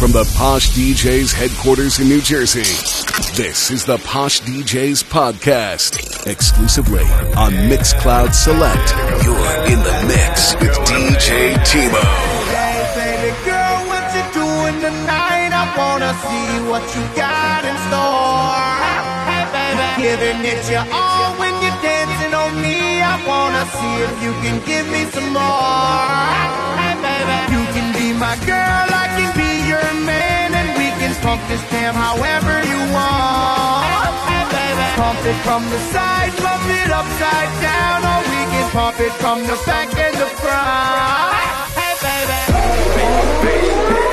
From the Posh DJs headquarters in New Jersey, this is the Posh DJs podcast. Exclusively on Mixcloud Select. You're in the mix with DJ T-Mo. Hey, baby girl, what you doing tonight? I wanna see what you got in store. Hey, baby, giving it your all when you're dancing on me. I wanna see if you can give me some more. Hey, baby, you can be my girl, pump this jam however you want. Hey, baby, pump it from the side, pump it upside down, or we can pump it from the back and the front. Hey, baby. Make me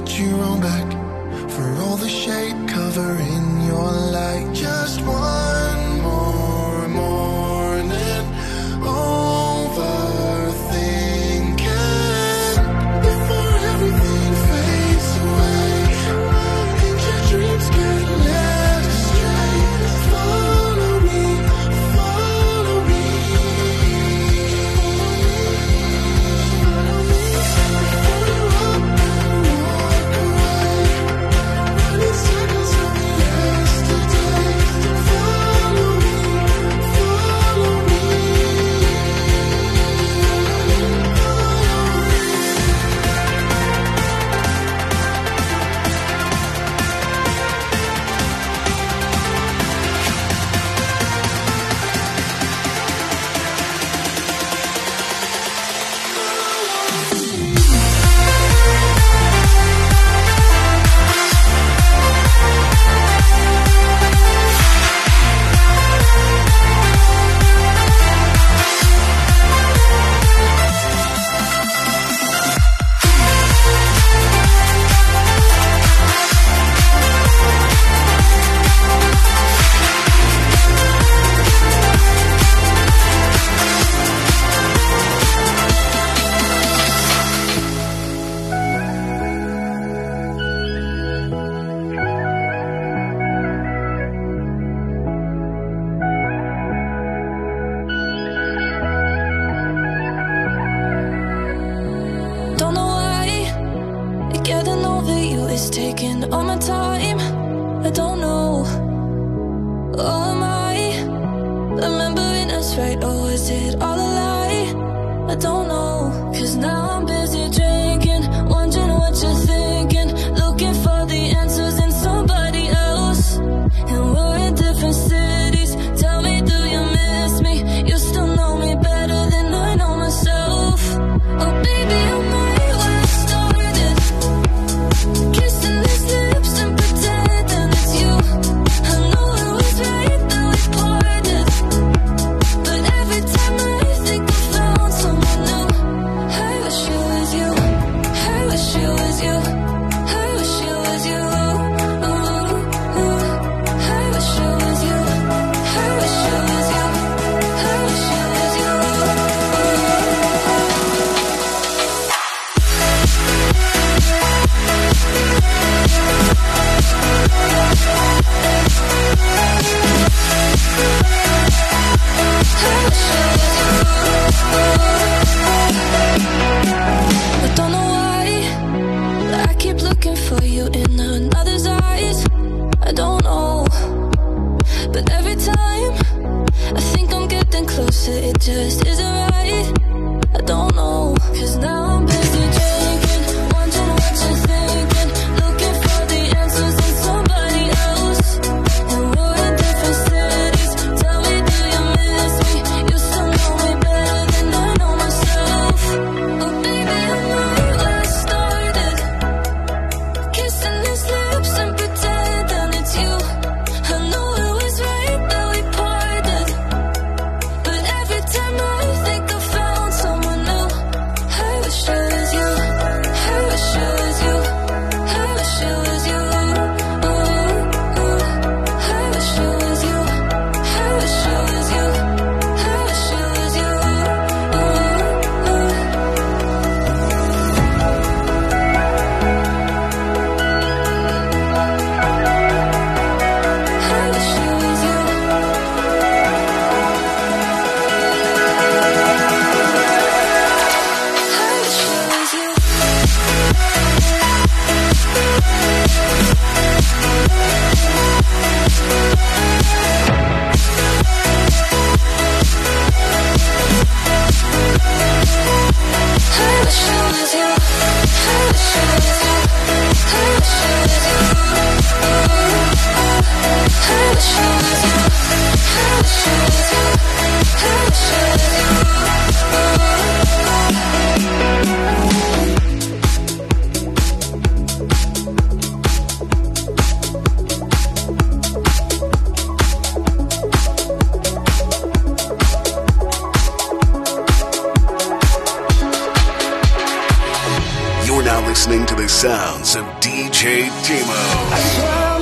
get your own back for all the shade covering your light. Just one more. taking all my time. I don't know. sounds of DJ T-Mo.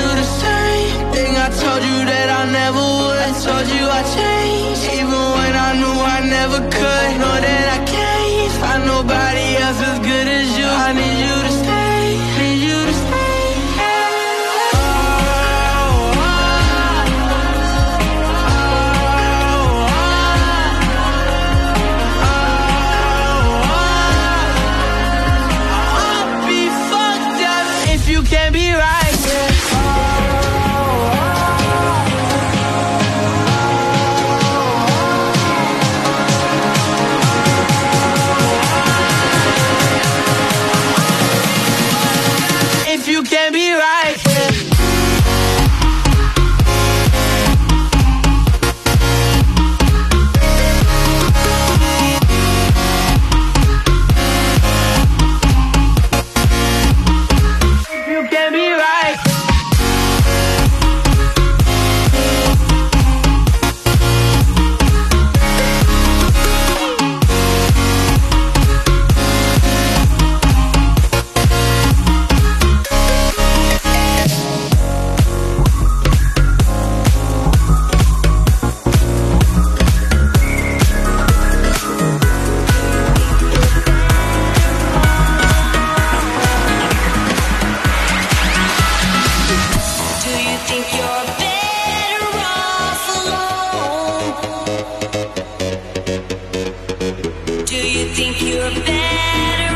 do the same thing. I told you that I never would. I told you I'd change. Even when I knew I never could. Know that I can't think you're better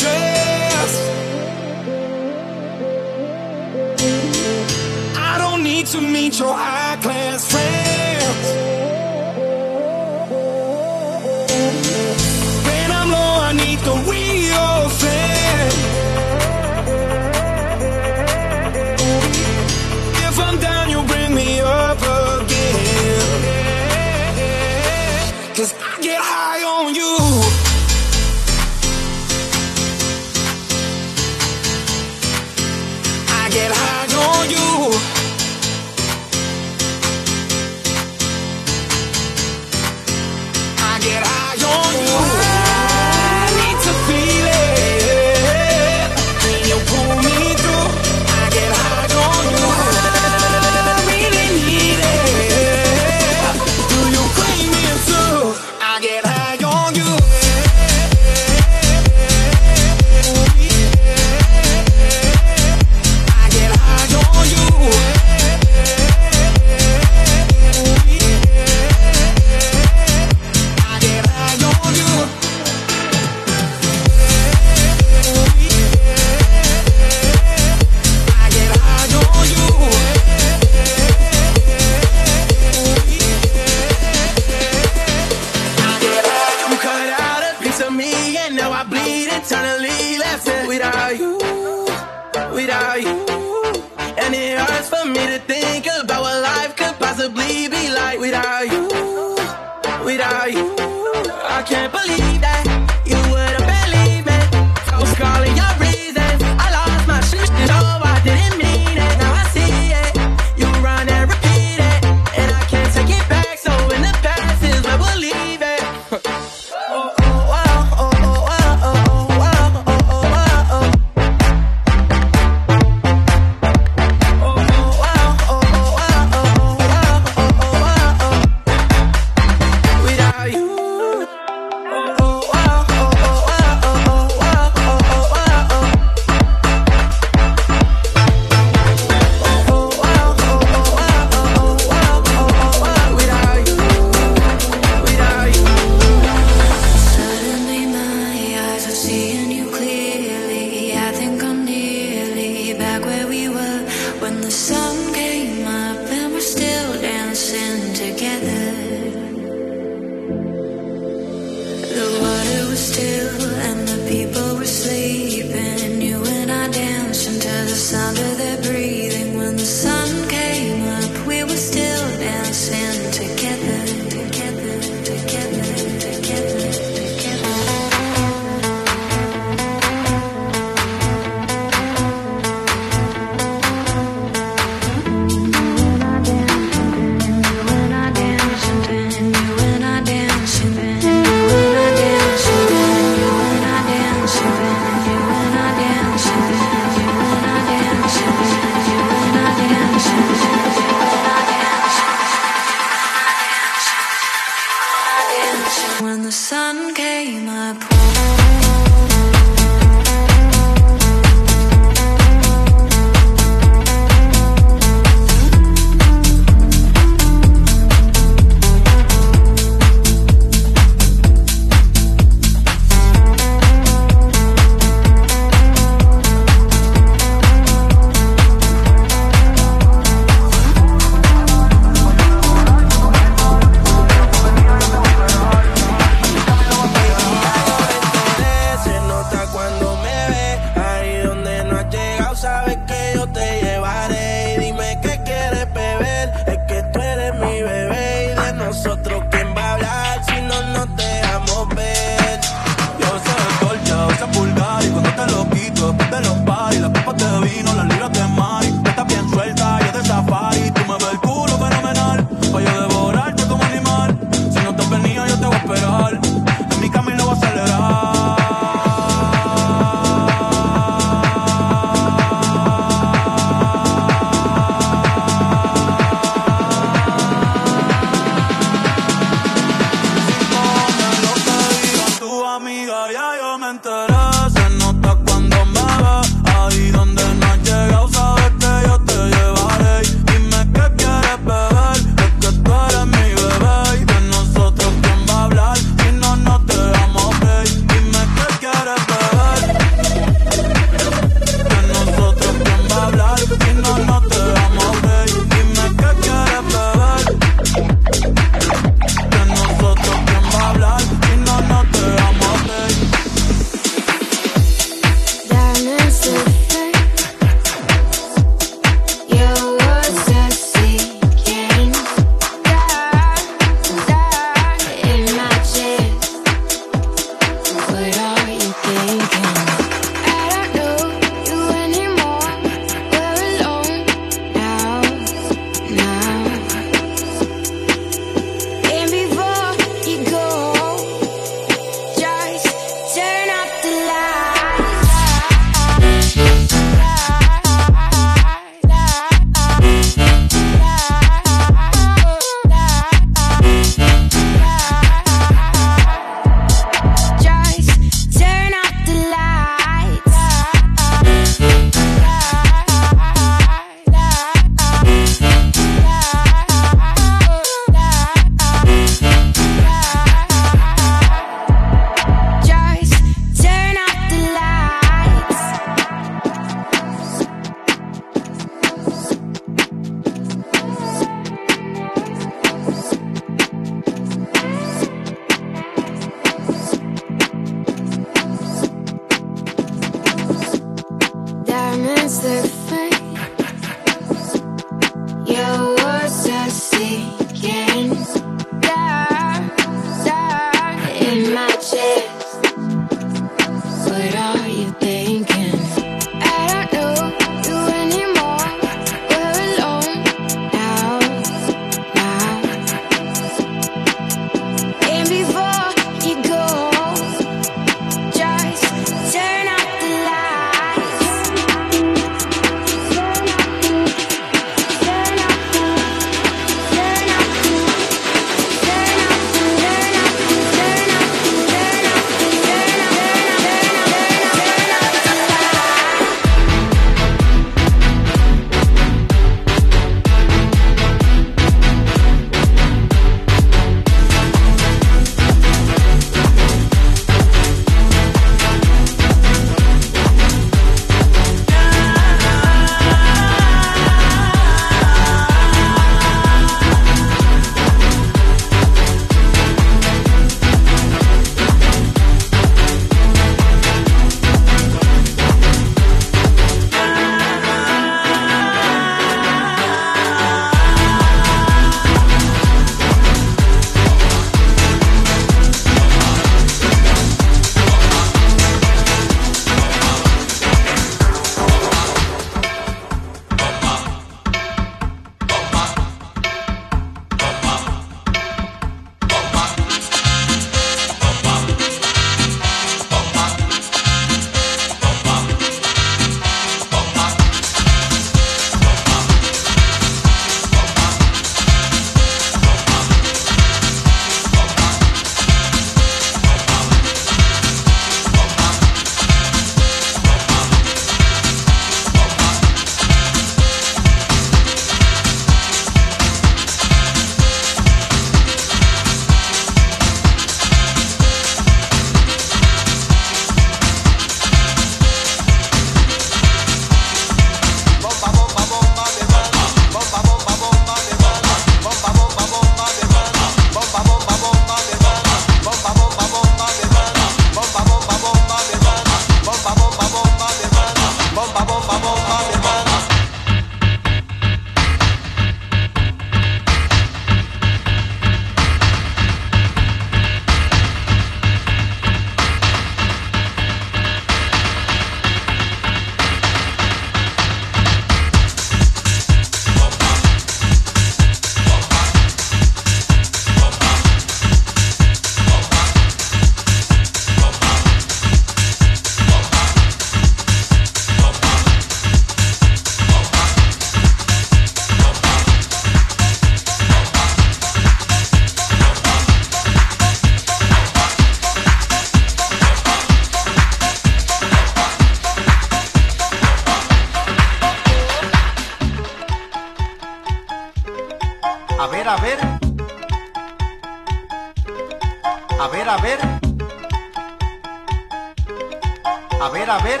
a ver.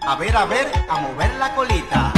A ver, a ver, a mover la colita.